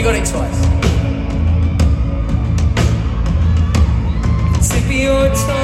You got it twice. Tip your toe.